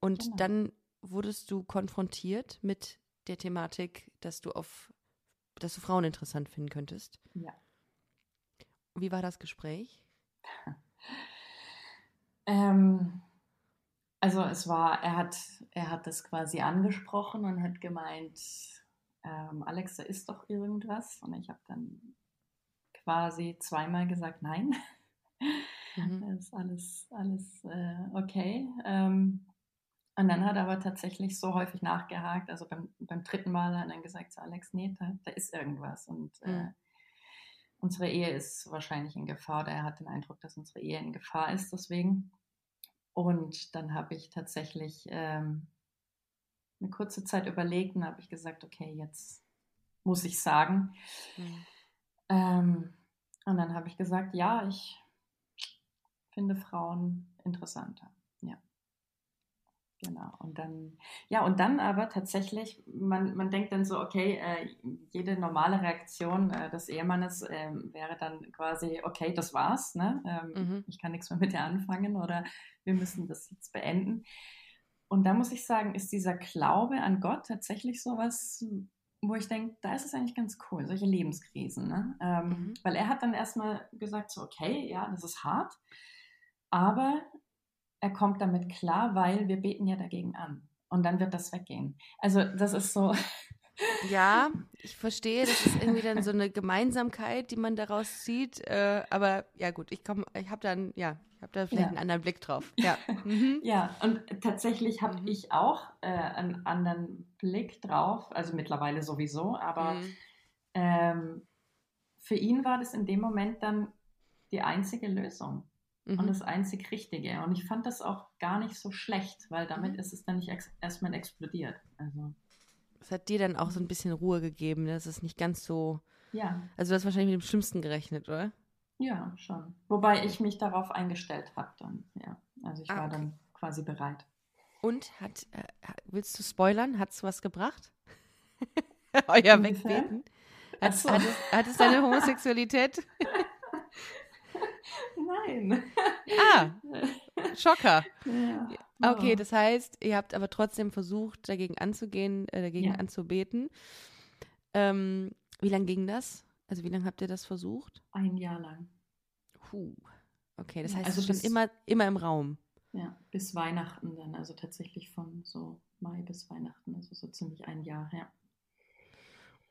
Und genau. dann wurdest du konfrontiert mit der Thematik, dass du auf, dass du Frauen interessant finden könntest. Ja. Wie war das Gespräch? Ähm, also es war, er hat, er hat das quasi angesprochen und hat gemeint, ähm, Alex, da ist doch irgendwas. Und ich habe dann quasi zweimal gesagt, nein. Mhm. Das ist alles, alles äh, okay. Ähm, und dann hat er aber tatsächlich so häufig nachgehakt. Also beim, beim dritten Mal hat er dann gesagt zu Alex, nee, da, da ist irgendwas. Und äh, mhm. Unsere Ehe ist wahrscheinlich in Gefahr. Oder er hat den Eindruck, dass unsere Ehe in Gefahr ist. Deswegen. Und dann habe ich tatsächlich ähm, eine kurze Zeit überlegt und habe ich gesagt, okay, jetzt muss ich sagen. Mhm. Ähm, und dann habe ich gesagt, ja, ich finde Frauen interessanter. Genau. Und dann, ja, und dann aber tatsächlich, man, man denkt dann so, okay, äh, jede normale Reaktion äh, des Ehemannes äh, wäre dann quasi, okay, das war's, ne? Ähm, mhm. Ich kann nichts mehr mit dir anfangen oder wir müssen das jetzt beenden. Und da muss ich sagen, ist dieser Glaube an Gott tatsächlich sowas, wo ich denke, da ist es eigentlich ganz cool, solche Lebenskrisen. Ne? Ähm, mhm. Weil er hat dann erstmal gesagt, so, okay, ja, das ist hart, aber er kommt damit klar, weil wir beten ja dagegen an. Und dann wird das weggehen. Also das ist so. Ja, ich verstehe, das ist irgendwie dann so eine Gemeinsamkeit, die man daraus zieht. Äh, aber ja gut, ich komme, ich habe dann, ja, ich habe da vielleicht ja. einen anderen Blick drauf. Ja, mhm. ja und tatsächlich habe mhm. ich auch äh, einen anderen Blick drauf, also mittlerweile sowieso, aber mhm. ähm, für ihn war das in dem Moment dann die einzige Lösung Mhm. und das einzig Richtige. Und ich fand das auch gar nicht so schlecht, weil damit Mhm. ist es dann nicht ex erstmal explodiert. Also, Das hat dir dann auch so ein bisschen Ruhe gegeben, ne? dass es nicht ganz so. ja, Also, du hast wahrscheinlich mit dem Schlimmsten gerechnet, oder? ja, schon. Wobei ich mich darauf eingestellt habe dann, ja. Also ich Ah, war okay. dann quasi bereit. Und hat, äh, willst du spoilern? Hat es was gebracht? Euer? Wegbeten? Hat, so. hat, es, hat es deine Homosexualität? Nein. Schocker. Ja. Okay, Oh. das heißt, ihr habt aber trotzdem versucht, dagegen anzugehen, äh, dagegen Ja. anzubeten. Ähm, wie lange ging das? Also wie lange habt ihr das versucht? Ein Jahr lang. Puh. Okay, das heißt, also es stand immer, immer im Raum. Ja, bis Weihnachten dann, also tatsächlich von so Mai bis Weihnachten, also so ziemlich ein Jahr, ja.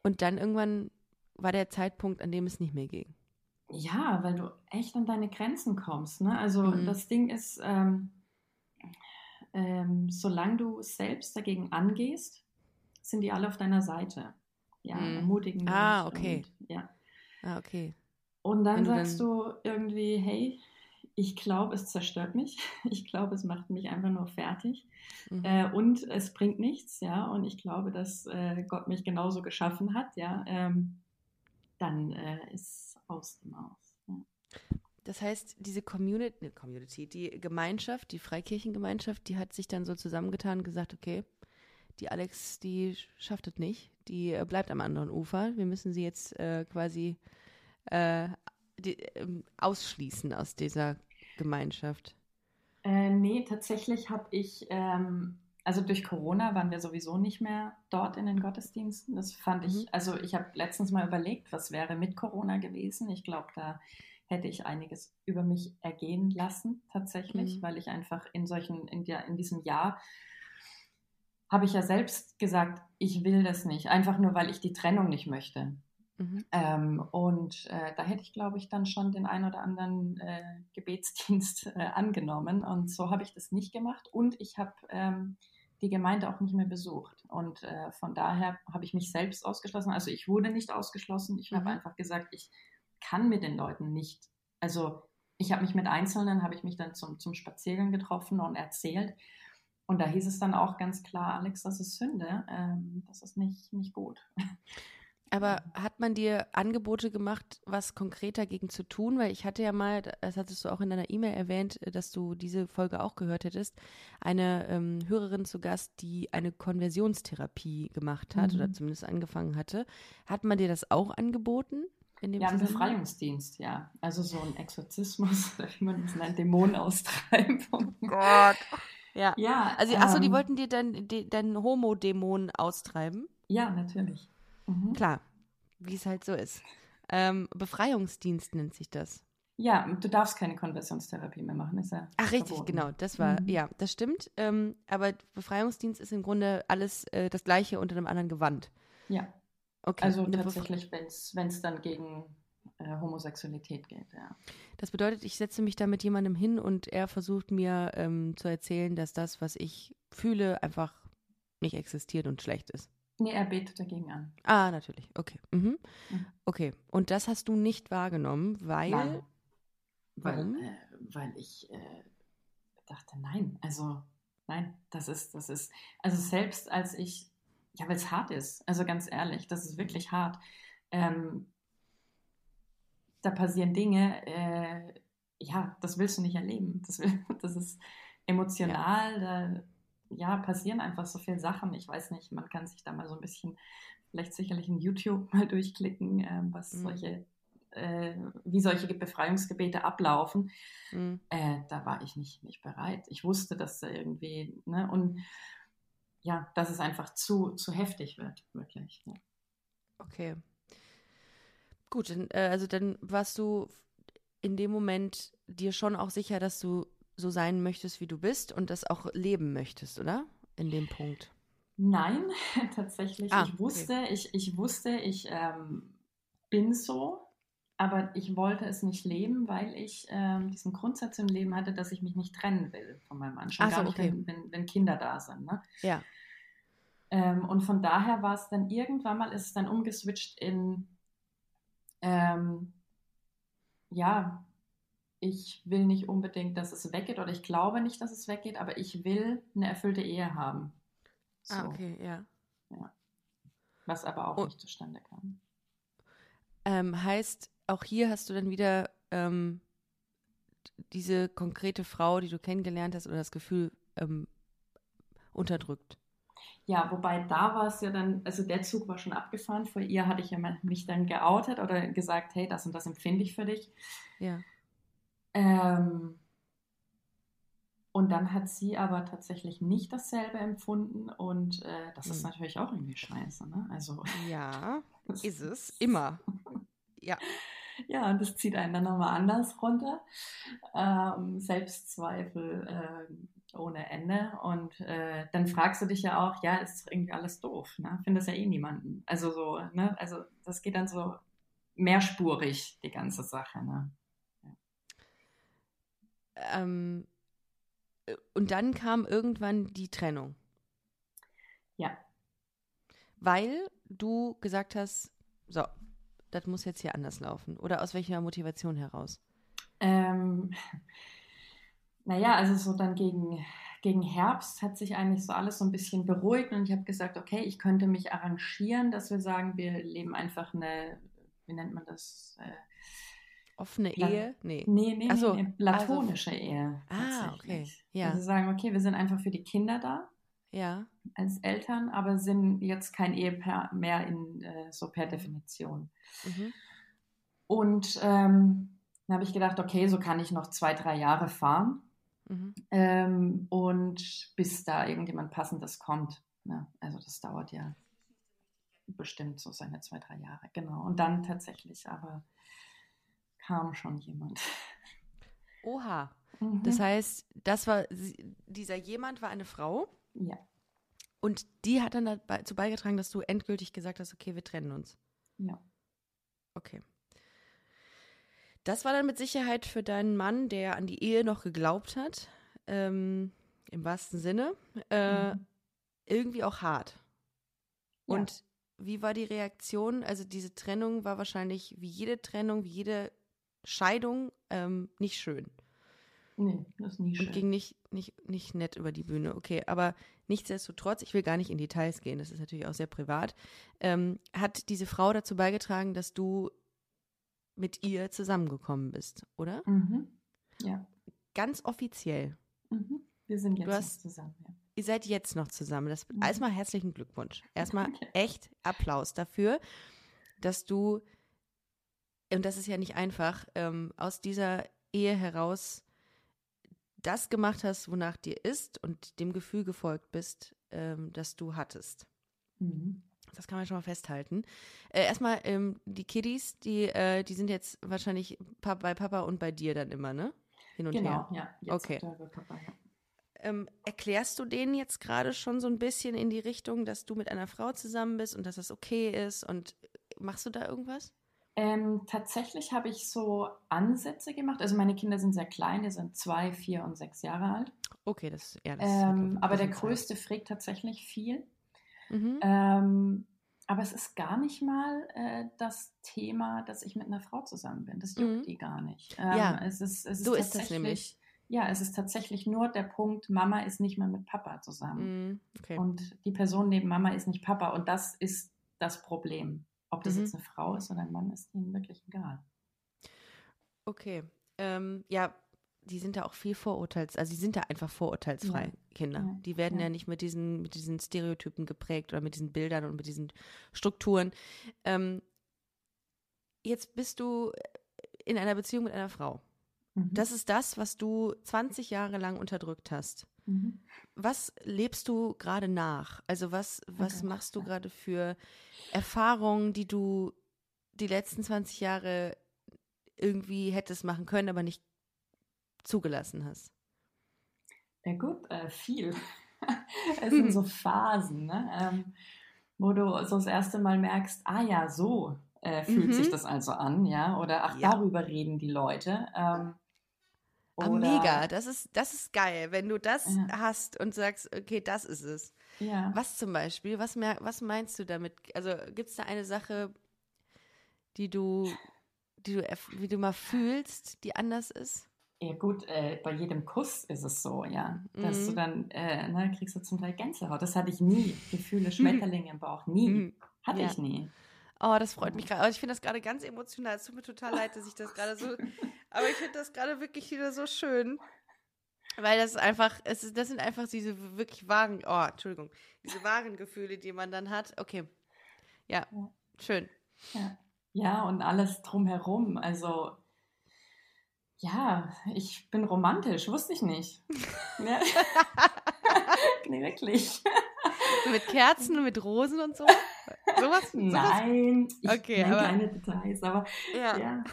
Und dann irgendwann war der Zeitpunkt, an dem es nicht mehr ging. Ja, weil du echt an deine Grenzen kommst. Ne? Also Mhm. das Ding ist, ähm, ähm, solange du selbst dagegen angehst, sind die alle auf deiner Seite. Ja, Mhm. ermutigen dich. Ah, okay. Und, ja. Ah, okay. und dann du sagst du irgendwie, hey, ich glaube, es zerstört mich. Ich glaube, es macht mich einfach nur fertig. Mhm. Äh, und es bringt nichts, ja. Und ich glaube, dass äh, Gott mich genauso geschaffen hat, ja. Ähm, dann äh, ist aus dem Aus. Ja. Das heißt, diese Community, ne, Community, die Gemeinschaft, die Freikirchengemeinschaft, die hat sich dann so zusammengetan und gesagt, okay, die Alex, die schafft es nicht, die äh, bleibt am anderen Ufer. Wir müssen sie jetzt äh, quasi äh, die, ähm, ausschließen aus dieser Gemeinschaft. Äh, nee, tatsächlich habe ich, ähm, also durch Corona waren wir sowieso nicht mehr dort in den Gottesdiensten. Das fand Mhm. ich, also ich habe letztens mal überlegt, was wäre mit Corona gewesen. Ich glaube, da hätte ich einiges über mich ergehen lassen, tatsächlich, Mhm. weil ich einfach in solchen, in, der, in diesem Jahr habe ich ja selbst gesagt, ich will das nicht, einfach nur, weil ich die Trennung nicht möchte. Mhm. Ähm, und äh, da hätte ich, glaube ich, dann schon den ein oder anderen äh, Gebetsdienst äh, angenommen. Und so habe ich das nicht gemacht. Und ich habe ähm, die Gemeinde auch nicht mehr besucht. Und äh, von daher habe ich mich selbst ausgeschlossen. Also ich wurde nicht ausgeschlossen. Ich Mhm. habe einfach gesagt, ich kann mit den Leuten nicht. Also ich habe mich mit Einzelnen, habe ich mich dann zum, zum Spaziergang getroffen und erzählt. Und da hieß es dann auch ganz klar, Alex, das ist Sünde. Ähm, das ist nicht, nicht gut. Aber hat man dir Angebote gemacht, was konkret dagegen zu tun? Weil ich hatte ja mal, das hattest du auch in deiner E-Mail erwähnt, dass du diese Folge auch gehört hättest, eine ähm, Hörerin zu Gast, die eine Konversionstherapie gemacht hat Mhm. oder zumindest angefangen hatte. Hat man dir das auch angeboten? In dem Ja, ein? Befreiungsdienst, ja. Also so ein Exorzismus, wie man das nennt, Dämonenaustreibung. Gott. Ja. Ja, Also, achso, die ähm, wollten dir deinen Homo-Dämon austreiben? Ja, natürlich. Mhm. Klar, wie es halt so ist. Ähm, Befreiungsdienst nennt sich das. Ja, du darfst keine Konversionstherapie mehr machen, ist ja. Ach, richtig, verboten. genau. Das war, Mhm. ja, das stimmt. Ähm, aber Befreiungsdienst ist im Grunde alles äh, das Gleiche unter einem anderen Gewand. Ja, Okay. also eine tatsächlich, wenn es dann gegen äh, Homosexualität geht, ja. Das bedeutet, ich setze mich da mit jemandem hin und er versucht mir ähm, zu erzählen, dass das, was ich fühle, einfach nicht existiert und schlecht ist. Nee, er betet dagegen an. Ah, natürlich. Okay. Mhm. Mhm. Okay. Und das hast du nicht wahrgenommen, weil. Nein. Warum? Weil, äh, weil ich äh, dachte, nein, also nein, das ist, das ist, also selbst als ich, ja, weil es hart ist, also ganz ehrlich, das ist wirklich hart. Ähm, da passieren Dinge, äh, ja, das willst du nicht erleben. Das, will, das ist emotional, da ja, passieren einfach so viele Sachen. Ich weiß nicht, man kann sich da mal so ein bisschen, vielleicht sicherlich in YouTube mal durchklicken, ähm, was Mhm. solche, äh, wie solche Befreiungsgebete ablaufen. Mhm. Äh, da war ich nicht, nicht bereit. Ich wusste, dass da irgendwie, ne, und ja, dass es einfach zu, zu heftig wird, wirklich. Ja. Okay. Gut, dann, äh, also dann warst du in dem Moment dir schon auch sicher, dass du so sein möchtest, wie du bist und das auch leben möchtest, oder? In dem Punkt. Nein, tatsächlich. Ah, ich wusste, ich, ich wusste, ich ähm, bin so, aber ich wollte es nicht leben, weil ich ähm, diesen Grundsatz im Leben hatte, dass ich mich nicht trennen will von meinem Mann. Schon so, gar nicht, okay. wenn, wenn, wenn Kinder da sind. Ne? Ja. Ähm, und von daher war es dann irgendwann mal, ist es dann umgeswitcht in, ähm, ja, ich will nicht unbedingt, dass es weggeht oder ich glaube nicht, dass es weggeht, aber ich will eine erfüllte Ehe haben. So. Ah, okay, ja. ja. Was aber auch oh. nicht zustande kam. Ähm, heißt, auch hier hast du dann wieder ähm, diese konkrete Frau, die du kennengelernt hast, oder das Gefühl ähm, unterdrückt. Ja, wobei da war es ja dann, also der Zug war schon abgefahren. Vor ihr hatte ich ja mich dann geoutet oder gesagt, hey, das und das empfinde ich für dich. Ja. Ähm, und dann hat sie aber tatsächlich nicht dasselbe empfunden und äh, das ist hm. natürlich auch irgendwie scheiße, ne? Also ja, ist es immer. Ja. Ja, und das zieht einen dann nochmal anders runter. Ähm, Selbstzweifel äh, ohne Ende. Und äh, dann fragst du dich ja auch, ja, ist irgendwie alles doof, ne? Findest ja eh niemanden. Also so, ne? Also das geht dann so mehrspurig, die ganze Sache, ne? Ähm, und dann kam irgendwann die Trennung. Ja. Weil du gesagt hast, so, das muss jetzt hier anders laufen? Oder aus welcher Motivation heraus? Ähm, naja, also so dann gegen, gegen Herbst hat sich eigentlich so alles so ein bisschen beruhigt und ich habe gesagt, okay, ich könnte mich arrangieren, dass wir sagen, wir leben einfach eine, wie nennt man das? Äh, Offene Pla Ehe? Nee. Nee, nee, so, nee, platonische also, Ehe. Ah, okay. Ja. Also sagen, okay, wir sind einfach für die Kinder da ja. als Eltern, aber sind jetzt kein Ehepaar mehr in äh, so per Definition. Mhm. Und ähm, dann habe ich gedacht, okay, so kann ich noch zwei, drei Jahre fahren. Mhm. Ähm, und bis da irgendjemand Passendes kommt. Ne? Also das dauert ja bestimmt so seine zwei, drei Jahre. Genau. Und dann tatsächlich aber kam schon jemand. Oha. Mhm. Das heißt, das war dieser jemand war eine Frau. Ja. Und die hat dann dazu beigetragen, dass du endgültig gesagt hast, okay, wir trennen uns. Ja. Okay. Das war dann mit Sicherheit für deinen Mann, der an die Ehe noch geglaubt hat, ähm, im wahrsten Sinne, äh, mhm. irgendwie auch hart. Ja. Und wie war die Reaktion? Also diese Trennung war wahrscheinlich wie jede Trennung, wie jede Scheidung ähm, nicht schön. Nee, das ist nie schön. Und ging nicht, nicht, nicht nett über die Bühne. Okay, aber nichtsdestotrotz, ich will gar nicht in Details gehen, das ist natürlich auch sehr privat, ähm, hat diese Frau dazu beigetragen, dass du mit ihr zusammengekommen bist, oder? Mhm. Ja. Ganz offiziell. Mhm. Wir sind jetzt hast, noch zusammen, ja. Ihr seid jetzt noch zusammen. Das, mhm. Erstmal herzlichen Glückwunsch. Erstmal echt Applaus dafür, dass du, und das ist ja nicht einfach, ähm, aus dieser Ehe heraus das gemacht hast, wonach dir ist und dem Gefühl gefolgt bist, ähm, das du hattest. Mhm. Das kann man schon mal festhalten. Äh, erstmal, ähm, die Kiddies, die, äh, die sind jetzt wahrscheinlich bei Papa und bei dir dann immer, ne? Hin und genau, her. ja. Jetzt okay. Papa, ja. Ähm, erklärst du denen jetzt gerade schon so ein bisschen in die Richtung, dass du mit einer Frau zusammen bist und dass das okay ist? Und machst du da irgendwas? Ähm, tatsächlich habe ich so Ansätze gemacht. Also meine Kinder sind sehr klein, die sind zwei, vier und sechs Jahre alt. Okay, das, ja, das ähm, Aber der größte fragt tatsächlich viel. Mhm. Ähm, aber es ist gar nicht mal äh, das Thema, dass ich mit einer Frau zusammen bin. Das juckt mhm. die gar nicht. Ähm, ja, es ist, es ist so ist es nämlich. Ja, es ist tatsächlich nur der Punkt, Mama ist nicht mehr mit Papa zusammen. Mhm, okay. Und die Person neben Mama ist nicht Papa. Und das ist das Problem. Ob das mhm. jetzt eine Frau ist oder ein Mann, ist ihnen wirklich egal. Okay. Ähm, ja, die sind da auch viel vorurteils, also die sind da einfach vorurteilsfrei, ja. Kinder. Ja. Die werden ja. ja. nicht mit diesen, mit diesen Stereotypen geprägt oder mit diesen Bildern und mit diesen Strukturen. Ähm, jetzt bist du in einer Beziehung mit einer Frau. Mhm. Das ist das, was du 20 Jahre lang unterdrückt hast. Mhm. Was lebst du gerade nach? Also was, was okay. machst du gerade für Erfahrungen, die du die letzten 20 Jahre irgendwie hättest machen können, aber nicht zugelassen hast? Ja gut, äh, viel. es sind so Phasen, ne? ähm, wo du so das erste Mal merkst, ah ja, so äh, fühlt mhm. sich das also an, ja, oder ach, ja. darüber reden die Leute. Ähm, Ah, mega, das ist, das ist geil, wenn du das ja. hast und sagst, okay, das ist es. Ja. Was zum Beispiel, was, mehr, was meinst du damit? Also gibt es da eine Sache, die du, die du, wie du mal fühlst, die anders ist? Ja gut, äh, bei jedem Kuss ist es so, ja, dass mhm. du dann, äh, ne, kriegst du zum Teil Gänsehaut. Das hatte ich nie. Gefühle, Schmetterlinge im Bauch, nie. Mhm. Hatte ja. ich nie. Oh, das freut mich gerade. Ich finde das gerade ganz emotional. Es tut mir total leid, dass ich das gerade so. Aber ich finde das gerade wirklich wieder so schön. Weil das einfach, es ist, das sind einfach diese wirklich wahren, oh, Entschuldigung, diese wahren Gefühle, die man dann hat. Okay. Ja, ja. schön. Ja. ja, und alles drumherum. Also, ja, ich bin romantisch, wusste ich nicht. ja. nee, wirklich. mit Kerzen und mit Rosen und so? Sowas? Nein, ich okay, aber, keine Details, aber ja. ja.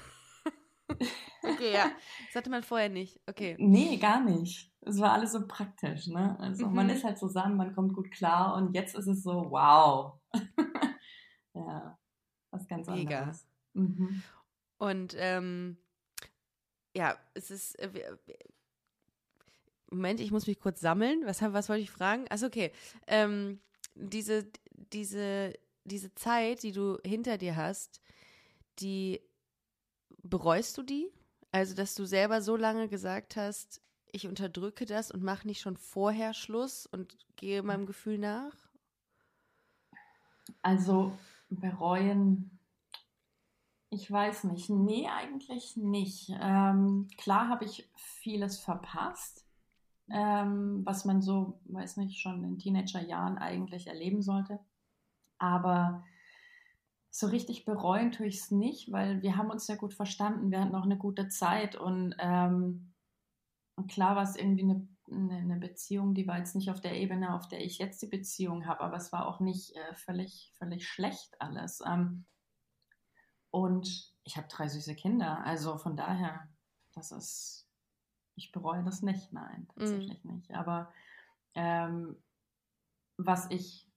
okay, ja. Das hatte man vorher nicht. Okay. Nee, gar nicht. Es war alles so praktisch, ne? Also mhm. man ist halt zusammen, man kommt gut klar und jetzt ist es so, wow. ja, was ganz Mega. anderes. Mhm. Und ähm, ja, es ist. Äh, Moment, ich muss mich kurz sammeln. Was, was wollte ich fragen? Achso, okay. Ähm, diese, diese, diese Zeit, die du hinter dir hast, die bereust du die? Also, dass du selber so lange gesagt hast, ich unterdrücke das und mache nicht schon vorher Schluss und gehe meinem Gefühl nach? Also, bereuen, ich weiß nicht. Nee, eigentlich nicht. Ähm, klar habe ich vieles verpasst, ähm, was man so, weiß nicht, schon in Teenagerjahren eigentlich erleben sollte. Aber so richtig bereuen tue ich es nicht, weil wir haben uns sehr gut verstanden. Wir hatten auch eine gute Zeit und, ähm, und klar war es irgendwie eine, eine, Beziehung, die war jetzt nicht auf der Ebene, auf der ich jetzt die Beziehung habe, aber es war auch nicht äh, völlig, völlig schlecht alles. Ähm, und ich habe drei süße Kinder, also von daher, das ist, ich bereue das nicht, nein, tatsächlich mm. nicht. Aber ähm, was ich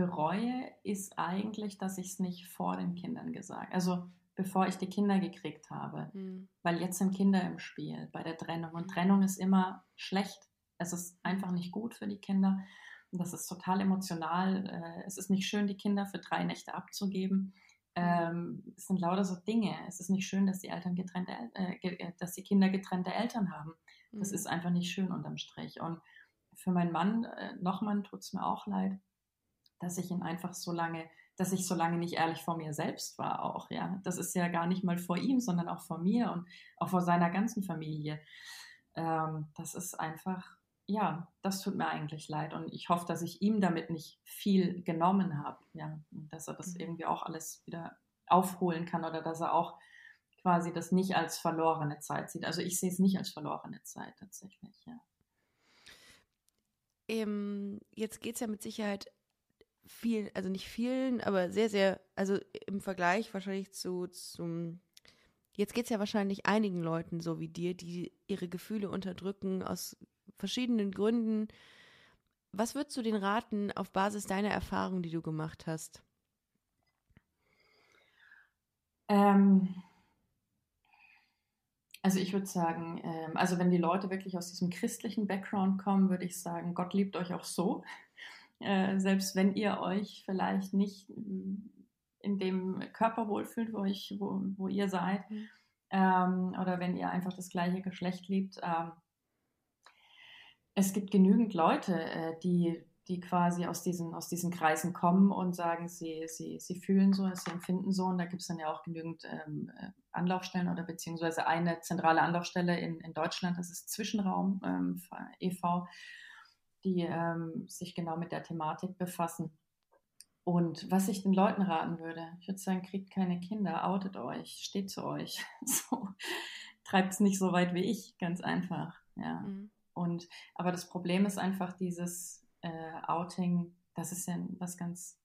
bereue, ist eigentlich, dass ich es nicht vor den Kindern gesagt, also bevor ich die Kinder gekriegt habe, mhm. weil jetzt sind Kinder im Spiel bei der Trennung und Trennung ist immer schlecht. Es ist einfach nicht gut für die Kinder. Das ist total emotional. Äh, es ist nicht schön, die Kinder für drei Nächte abzugeben. Ähm, es sind lauter so Dinge. Es ist nicht schön, dass die Eltern getrennte, äh, äh dass die Kinder getrennte Eltern haben. Das mhm. ist einfach nicht schön unterm Strich. Und für meinen Mann, äh, Nochmann, tut es mir auch leid dass ich ihn einfach so lange, dass ich so lange nicht ehrlich vor mir selbst war auch, ja. Das ist ja gar nicht mal vor ihm, sondern auch vor mir und auch vor seiner ganzen Familie. Ähm, das ist einfach, ja, das tut mir eigentlich leid und ich hoffe, dass ich ihm damit nicht viel genommen habe, ja, und dass er das mhm. irgendwie auch alles wieder aufholen kann oder dass er auch quasi das nicht als verlorene Zeit sieht. Also ich sehe es nicht als verlorene Zeit tatsächlich, ja. Ähm, jetzt geht es ja mit Sicherheit vielen, also nicht vielen, aber sehr, sehr, also im Vergleich wahrscheinlich zu zum Jetzt geht es ja wahrscheinlich einigen Leuten so wie dir, die ihre Gefühle unterdrücken aus verschiedenen Gründen. Was würdest du den raten auf Basis deiner Erfahrung, die du gemacht hast? Ähm, also ich würde sagen, ähm, also wenn die Leute wirklich aus diesem christlichen Background kommen, würde ich sagen, Gott liebt euch auch so. Äh, selbst wenn ihr euch vielleicht nicht in dem Körper wohlfühlt, wo, ich, wo, wo ihr seid, mhm. ähm, oder wenn ihr einfach das gleiche Geschlecht liebt. Ähm, es gibt genügend Leute, äh, die, die quasi aus diesen, aus diesen Kreisen kommen und sagen, sie, sie, sie fühlen so, sie empfinden so. Und da gibt es dann ja auch genügend ähm, äh, Anlaufstellen oder beziehungsweise eine zentrale Anlaufstelle in, in Deutschland, das ist Zwischenraum ähm, e.V die ähm, sich genau mit der Thematik befassen. Und was ich den Leuten raten würde, ich würde sagen, kriegt keine Kinder, outet euch, steht zu euch. So, treibt es nicht so weit wie ich, ganz einfach. Ja. Mhm. Und aber das Problem ist einfach dieses äh, Outing, das ist ja was ganz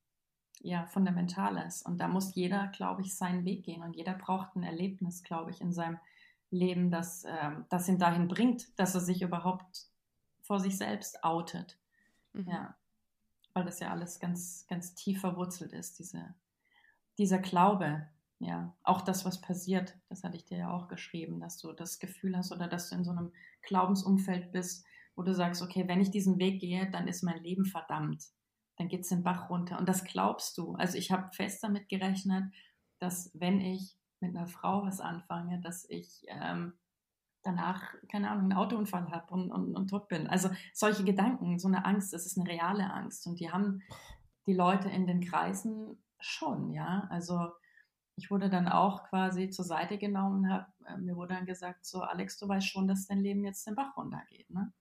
ja, Fundamentales. Und da muss jeder, glaube ich, seinen Weg gehen. Und jeder braucht ein Erlebnis, glaube ich, in seinem Leben, das, äh, das ihn dahin bringt, dass er sich überhaupt vor sich selbst outet. Mhm. Ja. Weil das ja alles ganz, ganz tief verwurzelt ist, diese, dieser Glaube. Ja, auch das, was passiert, das hatte ich dir ja auch geschrieben, dass du das Gefühl hast oder dass du in so einem Glaubensumfeld bist, wo du sagst, okay, wenn ich diesen Weg gehe, dann ist mein Leben verdammt. Dann geht es den Bach runter. Und das glaubst du. Also ich habe fest damit gerechnet, dass wenn ich mit einer Frau was anfange, dass ich ähm, danach, keine Ahnung, einen Autounfall habe und, und, und tot bin. Also solche Gedanken, so eine Angst, das ist eine reale Angst. Und die haben die Leute in den Kreisen schon, ja. Also ich wurde dann auch quasi zur Seite genommen, hab, äh, mir wurde dann gesagt, so Alex, du weißt schon, dass dein Leben jetzt den Bach runtergeht. Ne?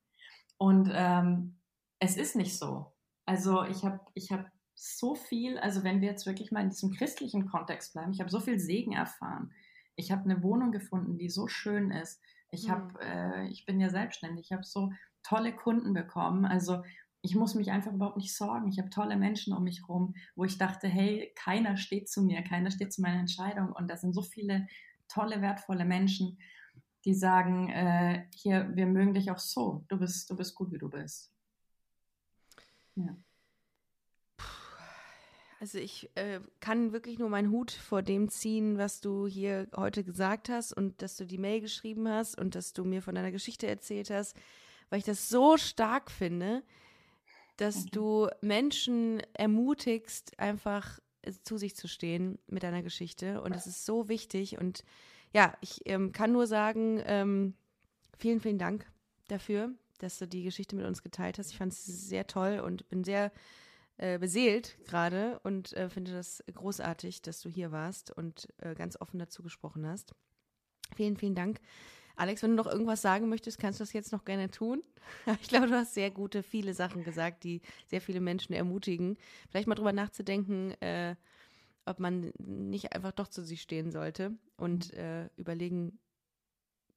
Und ähm, es ist nicht so. Also ich habe ich hab so viel, also wenn wir jetzt wirklich mal in diesem christlichen Kontext bleiben, ich habe so viel Segen erfahren. Ich habe eine Wohnung gefunden, die so schön ist. Ich, mhm. äh, ich bin ja selbstständig, ich habe so tolle Kunden bekommen. Also ich muss mich einfach überhaupt nicht sorgen. Ich habe tolle Menschen um mich herum, wo ich dachte, hey, keiner steht zu mir, keiner steht zu meiner Entscheidung. Und da sind so viele tolle, wertvolle Menschen, die sagen, äh, hier, wir mögen dich auch so. Du bist, du bist gut, wie du bist. Ja. Also ich äh, kann wirklich nur meinen Hut vor dem ziehen, was du hier heute gesagt hast und dass du die Mail geschrieben hast und dass du mir von deiner Geschichte erzählt hast, weil ich das so stark finde, dass du Menschen ermutigst, einfach zu sich zu stehen mit deiner Geschichte. Und das ist so wichtig. Und ja, ich ähm, kann nur sagen, ähm, vielen, vielen Dank dafür, dass du die Geschichte mit uns geteilt hast. Ich fand es sehr toll und bin sehr äh, beseelt gerade und äh, finde das großartig, dass du hier warst und äh, ganz offen dazu gesprochen hast. Vielen, vielen Dank. Alex, wenn du noch irgendwas sagen möchtest, kannst du das jetzt noch gerne tun. Ich glaube, du hast sehr gute, viele Sachen gesagt, die sehr viele Menschen ermutigen. Vielleicht mal drüber nachzudenken, äh, ob man nicht einfach doch zu sich stehen sollte und mhm. äh, überlegen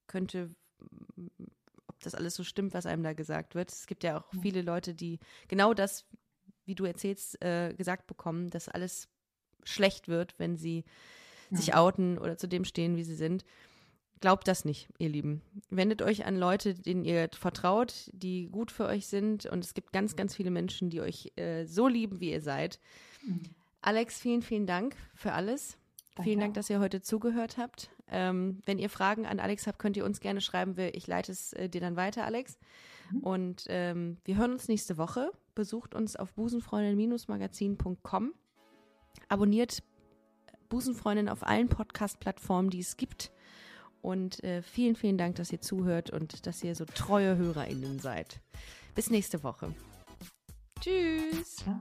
könnte, ob das alles so stimmt, was einem da gesagt wird. Es gibt ja auch viele Leute, die genau das, wie du erzählst, äh, gesagt bekommen, dass alles schlecht wird, wenn sie sich outen oder zu dem stehen, wie sie sind. Glaubt das nicht, ihr Lieben. Wendet euch an Leute, denen ihr vertraut, die gut für euch sind. Und es gibt ganz, ganz viele Menschen, die euch äh, so lieben, wie ihr seid. Mhm. Alex, vielen, vielen Dank für alles. Danke. Vielen Dank, dass ihr heute zugehört habt. Ähm, wenn ihr Fragen an Alex habt, könnt ihr uns gerne schreiben. Ich leite es äh, dir dann weiter, Alex. Mhm. Und ähm, wir hören uns nächste Woche. Besucht uns auf busenfreundin-magazin.com. Abonniert Busenfreundin auf allen Podcast-Plattformen, die es gibt. Und äh, vielen, vielen Dank, dass ihr zuhört und dass ihr so treue HörerInnen seid. Bis nächste Woche. Tschüss. Ciao.